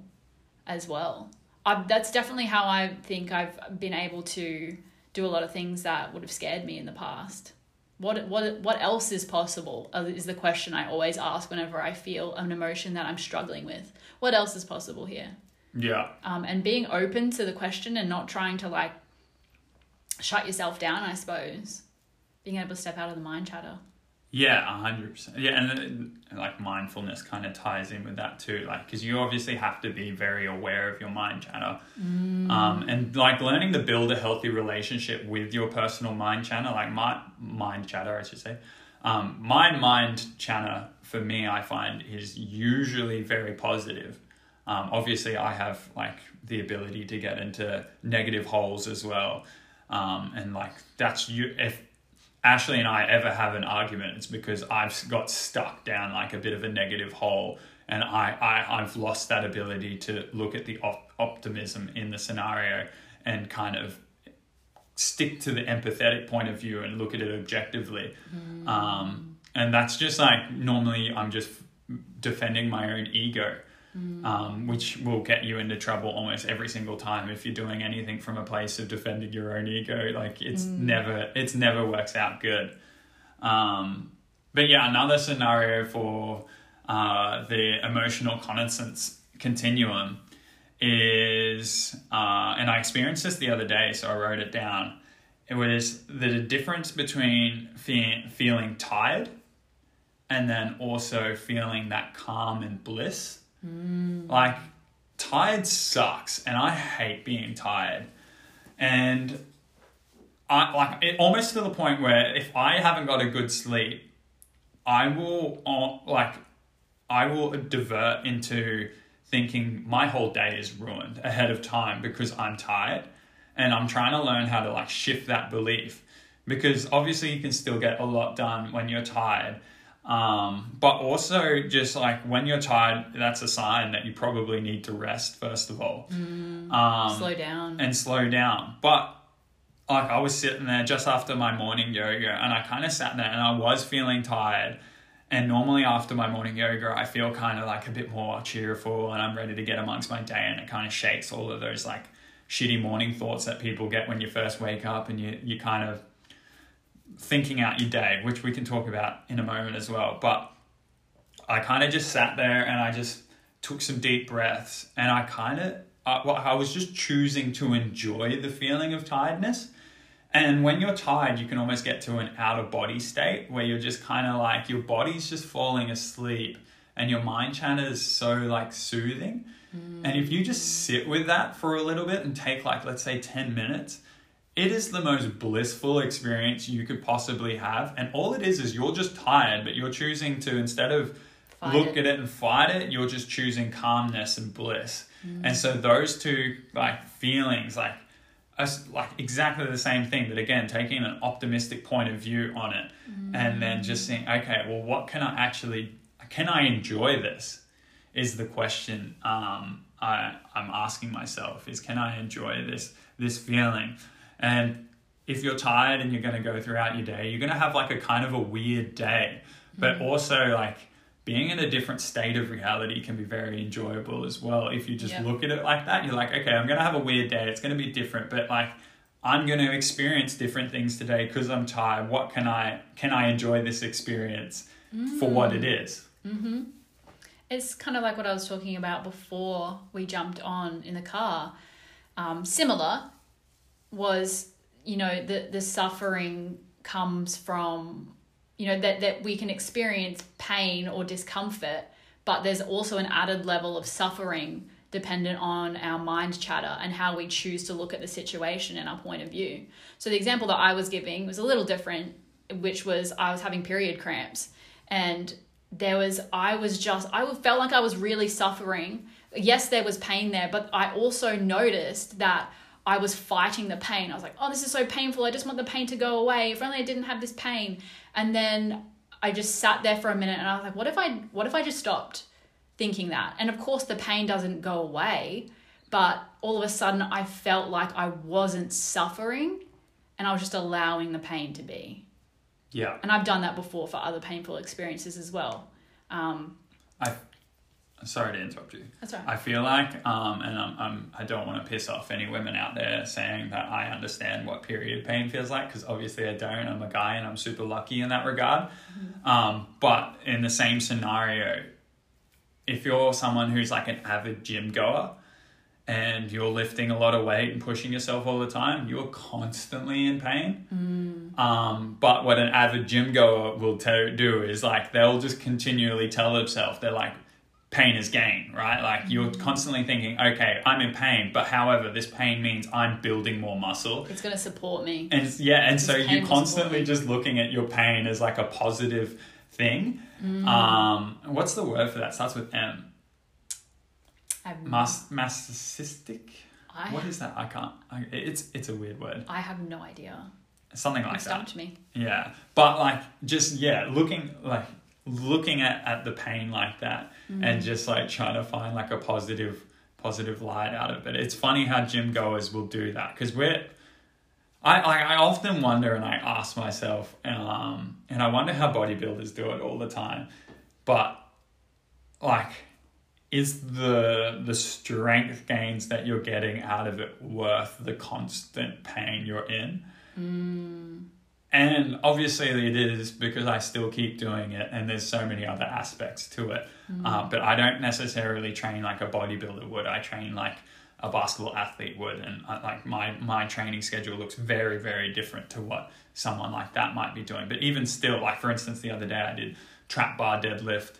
as well. I, that's definitely how I think I've been able to do a lot of things that would have scared me in the past. What what what else is possible? uh, Is the question I always ask whenever I feel an emotion that I'm struggling with. What else is possible here? yeah um, and being open to the question and not trying to like shut yourself down i suppose being able to step out of the mind chatter yeah 100% yeah and then, like mindfulness kind of ties in with that too like because you obviously have to be very aware of your mind chatter. Um, and like learning to build a healthy relationship with your personal mind chatter like my mind chatter i should say um, my mind chatter for me i find is usually very positive. Um, obviously, I have like the ability to get into negative holes as well, um, and like that's you. If Ashley and I ever have an argument, it's because I've got stuck down like a bit of a negative hole, and I, I I've lost that ability to look at the op- optimism in the scenario and kind of stick to the empathetic point of view and look at it objectively. Mm. Um, and that's just like normally I'm just defending my own ego. Mm. Um, which will get you into trouble almost every single time if you're doing anything from a place of defending your own ego. Like it's mm. never it's never works out good. Um, but yeah, another scenario for uh, the emotional consonance continuum is, uh, and I experienced this the other day, so I wrote it down. It was the difference between fe- feeling tired and then also feeling that calm and bliss. Mm. Like, tired sucks, and I hate being tired. And I like it almost to the point where if I haven't got a good sleep, I will uh, like I will divert into thinking my whole day is ruined ahead of time because I'm tired and I'm trying to learn how to like shift that belief because obviously you can still get a lot done when you're tired um, but also just like when you're tired that's a sign that you probably need to rest first of all. Mm, um, slow down. and slow down. But like I was sitting there just after my morning yoga and I kind of sat there and I was feeling tired. And normally after my morning yoga, I feel kind of like a bit more cheerful and I'm ready to get amongst my day and it kind of shakes all of those like shitty morning thoughts that people get when you first wake up and you, you kind of thinking out your day, which we can talk about in a moment as well. But I kind of just sat there and I just took some deep breaths and I kind of, uh, well, I was just choosing to enjoy the feeling of tiredness and when you're tired, you can almost get to an out of body state where you're just kind of like your body's just falling asleep and your mind chatter is so like soothing. Mm. And if you just sit with that for a little bit and take like, let's say 10 minutes, it is the most blissful experience you could possibly have. And all it is is you're just tired, but you're choosing to, instead of fight look it. at it and fight it, you're just choosing calmness and bliss. Mm. And so those two like feelings, like like exactly the same thing, but again, taking an optimistic point of view on it, mm. and then just saying, okay, well, what can I actually, can I enjoy this? Is the question um, I I'm asking myself is can I enjoy this this feeling? And if you're tired and you're going to go throughout your day, you're going to have like a kind of a weird day, but mm. also like being in a different state of reality can be very enjoyable as well. If you just look at it like that, you're like, okay, I'm going to have a weird day. It's going to be different, but like, I'm going to experience different things today because I'm tired. What can I, can I enjoy this experience mm. for what it mm. Mm-hmm. It's kind of like what I was talking about before we jumped on in the car. Um, similar was, you know, the, the suffering comes from you know that that we can experience pain or discomfort but there's also an added level of suffering dependent on our mind chatter and how we choose to look at the situation and our point of view. So the example that i was giving was a little different which was i was having period cramps and there was i was just i felt like i was really suffering. Yes there was pain there but i also noticed that I was fighting the pain. I was like, oh, this is so painful. I just want the pain to go away. If only I didn't have this pain. And then I just sat there for a minute and I was like, what if I what if I just stopped thinking that? And of course the pain doesn't go away, but all of a sudden I felt like I wasn't suffering and I was just allowing the pain to be. Yeah. And I've done that before for other painful experiences as well. Um, I sorry to interrupt you. That's right. I feel like, um, and I'm, I'm, I don't want to piss off any women out there saying that I understand what period pain feels like because obviously I don't. I'm a guy and I'm super lucky in that regard. Mm-hmm. Um, but in the same scenario, if you're someone who's like an avid gym goer and you're lifting a lot of weight and pushing yourself all the time, you're constantly in pain. Mm. Um, but what an avid gym goer will t- do is like they'll just continually tell themselves, they're like, pain is gain, right? Like you're mm-hmm. constantly thinking, okay, I'm in pain, but however, this pain means I'm building more muscle. It's going to support me. And yeah, and this so you're constantly just looking at your pain as like a positive thing. Mm. Um, what's the word for that? Starts with M. Mas- masochistic. I, What is that? I can't. I, it's it's a weird word. I have no idea. Something like that. stumped me. Yeah, but like just yeah, looking like looking at, at the pain like that Mm. and just like trying to find like a positive positive light out of it. It's funny how gym goers will do that because we're. I, I I often wonder and I ask myself um and I wonder how bodybuilders do it all the time, but like is the the strength gains that you're getting out of it worth the constant pain you're in? And obviously it is because I still keep doing it, and there's so many other aspects to it. Uh, but I don't necessarily train like a bodybuilder would. I train like a basketball athlete would, and I, like my my training schedule looks very very different to what someone like that might be doing. But even still, like for instance, the other day I did trap bar deadlift,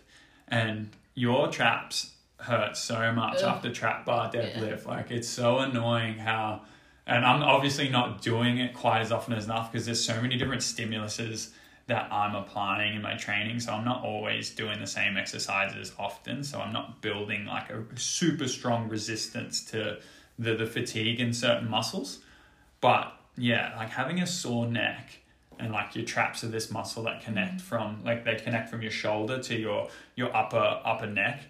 and your traps hurt so much Ugh. after trap bar deadlift. Like it's so annoying how and I'm obviously not doing it quite as often as enough because there's so many different stimuluses that I'm applying in my training. So I'm not always doing the same exercises often. So I'm not building like a super strong resistance to the, the fatigue in certain muscles. But yeah, like having a sore neck and like your traps are this muscle that connect from like they connect from your shoulder to your your upper upper neck.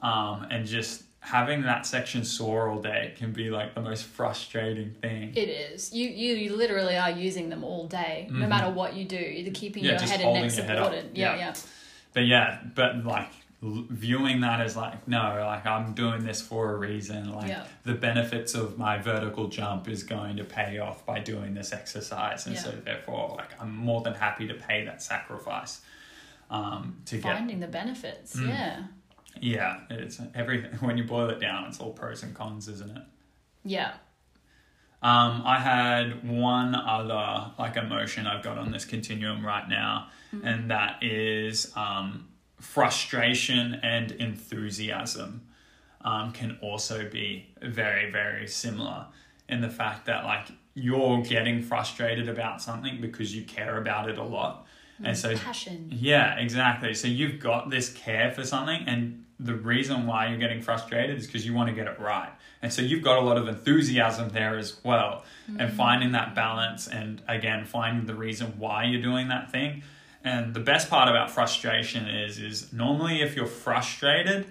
Um, and just having that section sore all day can be like the most frustrating thing. It is. You, you you literally are using them all day, no Mhm. matter what you do. You're keeping Yeah, your head and neck your head up. supported. Yeah, Yeah. yeah. But yeah, but like viewing that as like no, like I'm doing this for a reason. Like Yeah. the benefits of my vertical jump is going to pay off by doing this exercise, and Yeah. so therefore, like I'm more than happy to pay that sacrifice um, to get Finding the benefits. Mm. Yeah. Yeah, it's everything. [laughs] When you boil it down, it's all pros and cons, isn't it? Yeah. Um, I had one other like emotion I've got on this continuum right now, and that is um, frustration and enthusiasm. Um, can also be very very similar in the fact that like you're getting frustrated about something because you care about it a lot, Hmm. and so Passion. yeah, exactly. So you've got this care for something, and the reason why you're getting frustrated is because you want to get it right. And so you've got a lot of enthusiasm there as well, and hmm. finding that balance, and again, finding the reason why you're doing that thing. And the best part about frustration is, is normally if you're frustrated,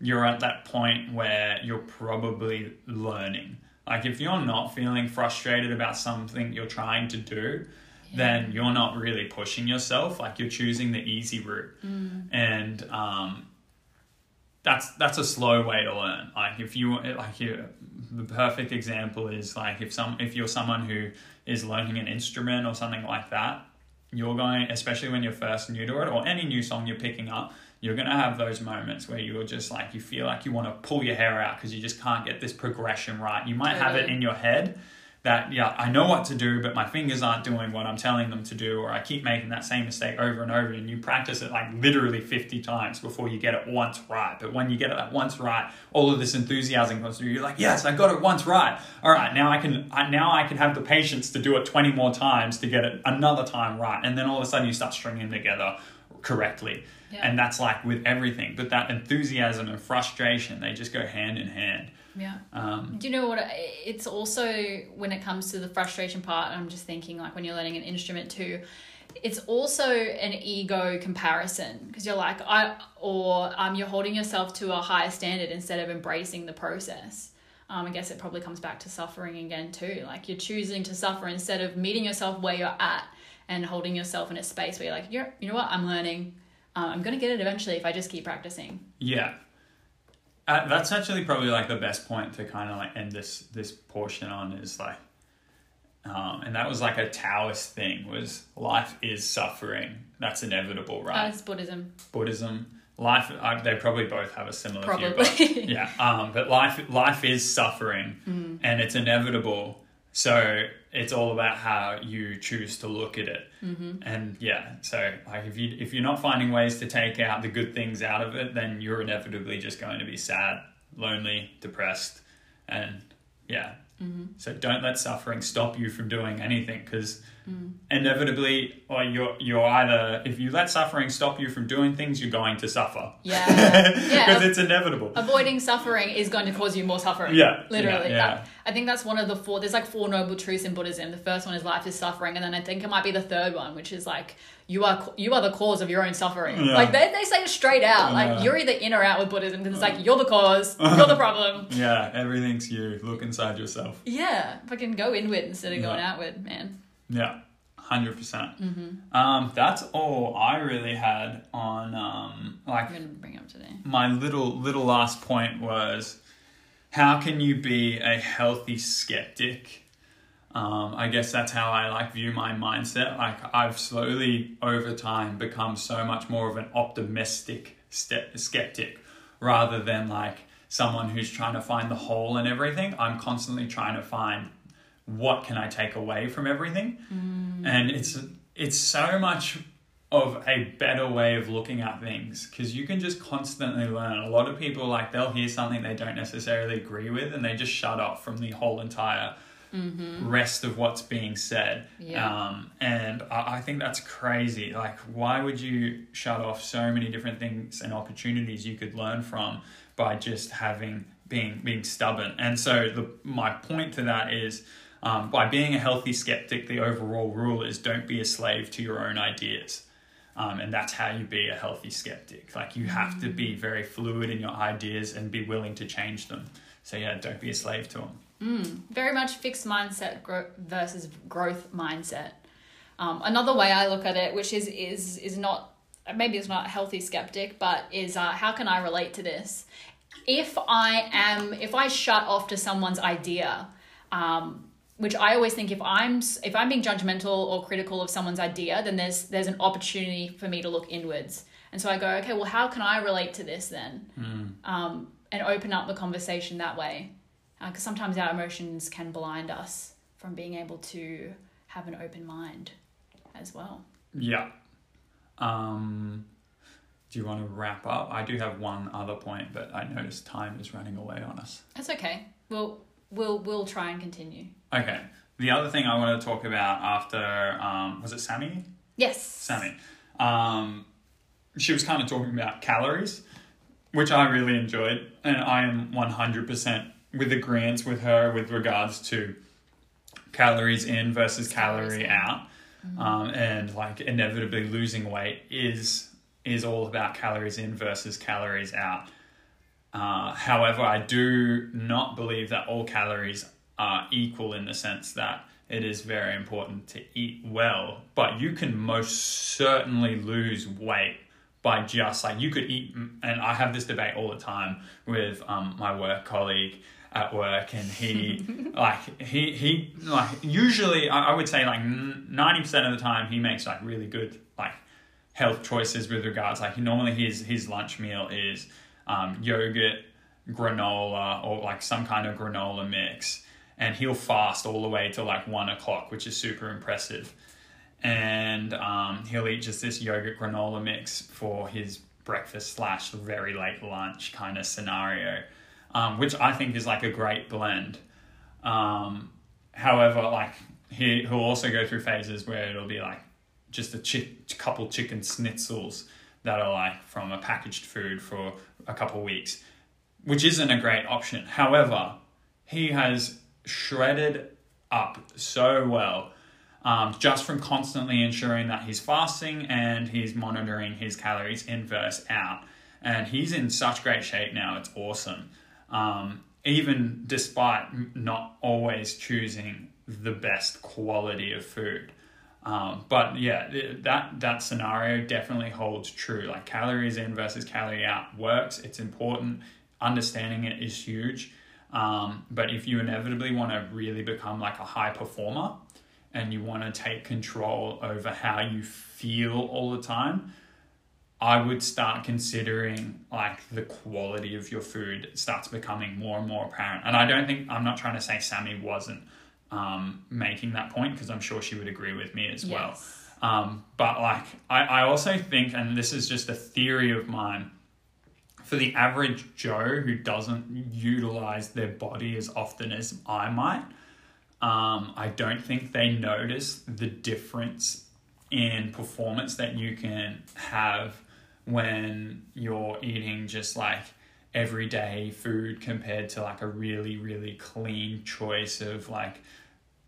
you're at that point where you're probably learning. Like if you're not feeling frustrated about something you're trying to do, then you're not really pushing yourself. Like you're choosing the easy route, and um, that's that's a slow way to learn. Like if you like you, the perfect example is like if some if you're someone who is learning an instrument or something like that, you're going especially when you're first new to it or any new song you're picking up. You're gonna have those moments where you're just like you feel like you want to pull your hair out because you just can't get this progression right. You might have it in your head that yeah I know what to do, but my fingers aren't doing what I'm telling them to do, or I keep making that same mistake over and over. And you practice it like literally 50 times before you get it once right. But when you get it that once right, all of this enthusiasm comes through. You're like, yes, I got it once right. All right, now I can I, now I can have the patience to do it 20 more times to get it another time right. And then all of a sudden you start stringing together correctly. Yeah. And that's like with everything. But that enthusiasm and frustration, they just go hand in hand. Yeah. Um, Do you know what? I- It's also when it comes to the frustration part, I'm just thinking like when you're learning an instrument too, it's also an ego comparison because you're like, I, or um, you're holding yourself to a higher standard instead of embracing the process. Um, I guess it probably comes back to suffering again too. Like you're choosing to suffer instead of meeting yourself where you're at and holding yourself in a space where you're like, you're, you know what, I'm learning. Um, I'm gonna get it eventually if I just keep practicing. Yeah. Uh, that's actually probably like the best point to kind of like end this this portion on is like um, and that was like a Taoist thing was life is suffering. That's inevitable right? That's Buddhism. Buddhism. Life uh, they probably both have a similar view Probably. but yeah um, but life life is suffering. And it's inevitable so it's all about how you choose to look at it. Mm-hmm. And yeah so like if you if you're not finding ways to take out the good things out of it then you're inevitably just going to be sad lonely depressed and yeah. Mm-hmm. So don't let suffering stop you from doing anything because Mm. inevitably, or you're you're either if you let suffering stop you from doing things, you're going to suffer. Yeah. because [laughs] Yeah. it's inevitable. Avoiding suffering is going to cause you more suffering. Yeah, Literally. yeah, yeah. That- I think that's one of the four, there's like four noble truths in Buddhism. The first one is life is suffering. And then I think it might be the third one, which is like, you are you are the cause of your own suffering. Yeah. Like they, they say it straight out. Like Yeah. you're either in or out with Buddhism because it's like, mm. you're the cause, you're the problem. [laughs] Yeah, everything's you. Look inside yourself. Yeah. Fucking go inward instead of going outward, man. Yeah, 100%. percent Mm-hmm. Um, that's all I really had on um, like I'm to bring up today. my little little last point was how can you be a healthy skeptic um, i guess that's how i like view my mindset like i've slowly over time become so much more of an optimistic ste- skeptic rather than like someone who's trying to find the hole in everything i'm constantly trying to find what can i take away from everything and it's it's so much of a better way of looking at things because you can just constantly learn. A lot of people like they'll hear something they don't necessarily agree with and they just shut off from the whole entire rest of what's being said. Yeah. Um, and I, I think that's crazy. Like, why would you shut off so many different things and opportunities you could learn from by just having being being stubborn? And so the my point to that is. Um, by being a healthy skeptic, the overall rule is don't be a slave to your own ideas. Um, and that's how you be a healthy skeptic. Like you have to be very fluid in your ideas and be willing to change them. So yeah, don't be a slave to them. very much fixed mindset gro- versus growth mindset. Um, another way I look at it, which is is is not maybe it's not a healthy skeptic, but is uh, how can I relate to this? If I am, if I shut off to someone's idea, um, which I always think if I'm if I'm being judgmental or critical of someone's idea, then there's there's an opportunity for me to look inwards, and so I go, okay, well, how can I relate to this then? Um, and open up the conversation that way because sometimes our emotions can blind us from being able to have an open mind as well. Yeah. Um, do you want to wrap up? I do have one other point, but I notice time is running away on us. That's okay. We'll we'll we'll try and continue. Okay. The other thing I want to talk about after um, was it Sammy? Yes. Sammy. Um, she was kind of talking about calories, which I really enjoyed, and I am one hundred percent with agreement with her with regards to calories in versus Calories calorie in. out, um, and like inevitably losing weight is is all about calories in versus calories out. Uh, however, I do not believe that all calories are equal in the sense that it is very important to eat well, but you can most certainly lose weight by just like you could eat. And I have this debate all the time with um, my work colleague at work, and he [laughs] like he he like usually I, I would say like ninety percent of the time he makes like really good like health choices with regards like he normally his his lunch meal is um, yogurt granola or like some kind of granola mix. And he'll fast all the way to like one o'clock which is super impressive. And um, he'll eat just this yogurt granola mix for his breakfast slash very late lunch kind of scenario um, which i think is like a great blend. Um, however like he, he'll also go through phases where it'll be like just a chi- couple chicken schnitzels that are like from a packaged food for a couple weeks, which isn't a great option. However, he has shredded up so well um, just from constantly ensuring that he's fasting and he's monitoring his calories in versus out. And he's in such great shape now, it's awesome. Um, even despite not always choosing the best quality of food. Um, but yeah, that that scenario definitely holds true. Like calories in versus calorie out works. It's important. Understanding it is huge. Um, but if you inevitably want to really become like a high performer and you want to take control over how you feel all the time, I would start considering like the quality of your food starts becoming more and more apparent. And I don't think I'm not trying to say Sammy wasn't um, making that point because I'm sure she would agree with me as well. Um, but like, I, I also think, and this is just a theory of mine, for the average Joe who doesn't utilize their body as often as I might, Um, I don't think they notice the difference in performance that you can have when you're eating just like everyday food compared to like a really really clean choice of like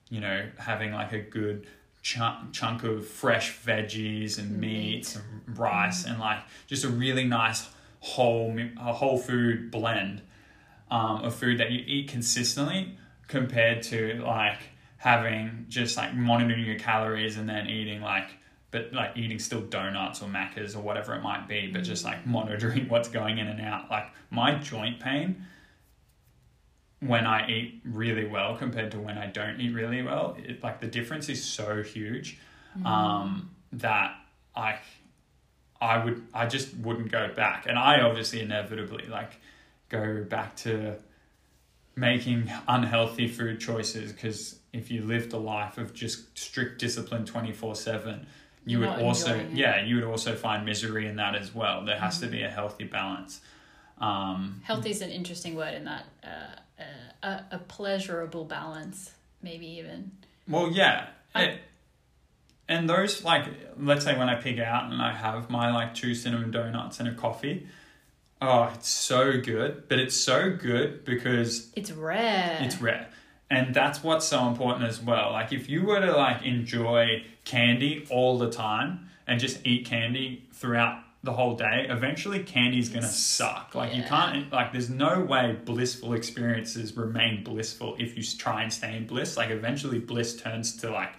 you know having like a good chunk chunk of fresh veggies and meats and rice and like just a really nice whole a whole food blend um, of food that you eat consistently compared to like having just like monitoring your calories and then eating like but like eating still donuts or Maccas or whatever it might be but just like monitoring [laughs] what's going in and out. Like my joint pain when I eat really well compared to when I don't eat really well, it, like the difference is so huge um, that I, I would, I just wouldn't go back, and I obviously inevitably like go back to making unhealthy food choices because if you lived a life of just strict discipline twenty four seven, you would also yeah you would also find misery in that as well. There has to be a healthy balance. Um, Healthy is an interesting word in that uh, uh, a, a pleasurable balance, maybe even. Well, yeah. It, and those, like, let's say when I pig out and I have my, like, two cinnamon donuts and a coffee, oh, it's so good. But it's so good because It's rare. it's rare. And that's what's so important as well. Like, if you were to, like, enjoy candy all the time and just eat candy throughout the whole day, eventually candy's gonna suck. Like, you can't, like, there's no way blissful experiences remain blissful if you try and stay in bliss. Like, eventually bliss turns to, like,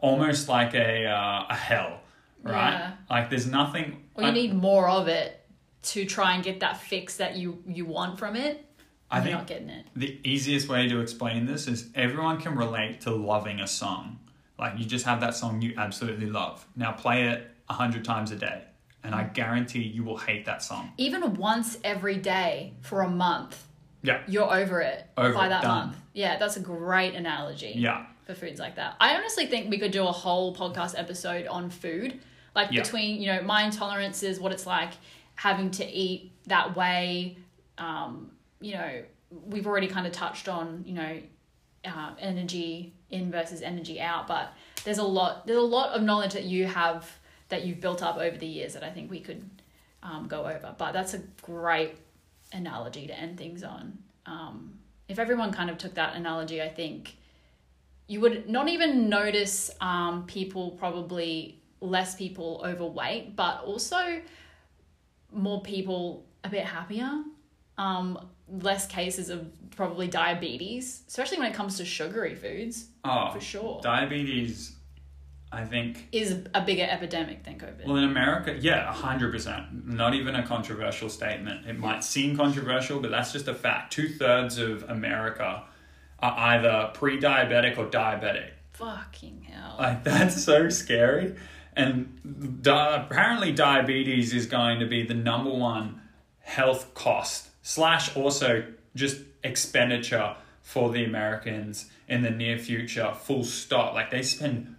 almost like a, uh, a hell, right? Yeah. Like, there's nothing. Or you I- need more of it to try and get that fix that you you want from it. I You're think not getting it. the easiest way to explain this is everyone can relate to loving a song. Like you just have that song you absolutely love. Now play it a hundred times a day, and I guarantee you will hate that song. Even once every day for a month, Yeah, you're over it Over by it, that done. month. Yeah, that's a great analogy. yeah, for foods like that. I honestly think we could do a whole podcast episode on food, like Yeah. between you know my intolerances, what it's like having to eat that way. Um, you know, we've already kind of touched on you know uh, energy in versus energy out, but there's a lot there's a lot of knowledge that you have that you've built up over the years that I think we could um, go over. But that's a great analogy to end things on. Um, if everyone kind of took that analogy, I think you would not even notice um, people probably less people overweight, but also more people a bit happier. Um, less cases of probably diabetes, especially when it comes to sugary foods, oh, for sure, diabetes. I think is a bigger epidemic than COVID. Well, in America, yeah, hundred percent. Not even a controversial statement. It might seem controversial, but that's just a fact. Two thirds of America are either pre-diabetic or diabetic. Fucking hell. Like that's so scary. And di- apparently, diabetes is going to be the number one health cost slash also just expenditure for the Americans in the near future. Full stop. Like they spend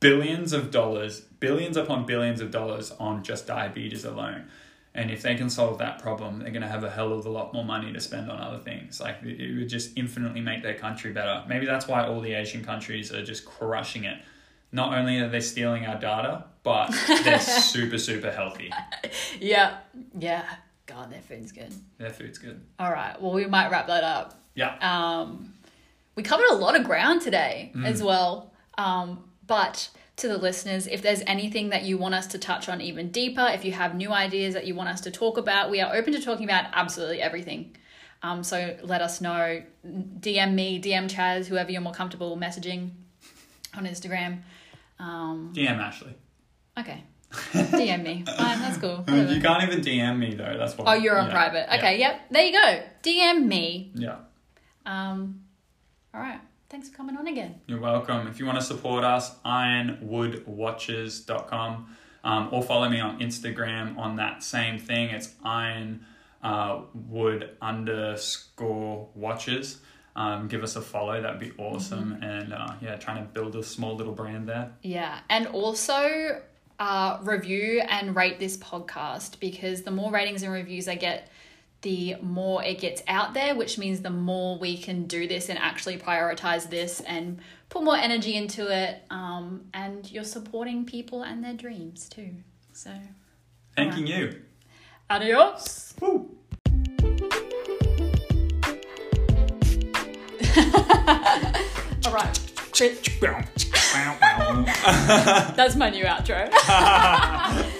billions of dollars, billions upon billions of dollars on just diabetes alone. And if they can solve that problem, they're going to have a hell of a lot more money to spend on other things. Like it it would just infinitely make their country better. Maybe that's why all the Asian countries are just crushing it. Not only are they stealing our data, but they're [laughs] super, super healthy. yeah, yeah. God, their food's good. Their food's good. All right, well, we might wrap that up. Yeah. Um, we covered a lot of ground today as well. Um, but to the listeners, if there's anything that you want us to touch on even deeper, if you have new ideas that you want us to talk about, we are open to talking about absolutely everything. Um, so let us know. DM me, DM Chaz, whoever you're more comfortable messaging on Instagram. Um, DM Ashley. okay. DM me. Fine, that's cool. Whatever. You can't even DM me though. That's what. Oh, you're on yeah. private. Yeah. Okay, yep. There you go. DM me. Yeah. Um, all right. Thanks for coming on again. You're welcome. If you want to support us, ironwoodwatches.com um, or follow me on Instagram on that same thing. It's iron uh, wood underscore watches. Um, give us a follow. That'd be awesome. And uh, yeah, trying to build a small little brand there. Yeah, and also uh, review and rate this podcast because the more ratings and reviews I get, the more it gets out there, which means the more we can do this and actually prioritize this and put more energy into it. Um, and you're supporting people and their dreams too. So, Thanking you. adios. Woo. [laughs] All right, that's my new outro. [laughs]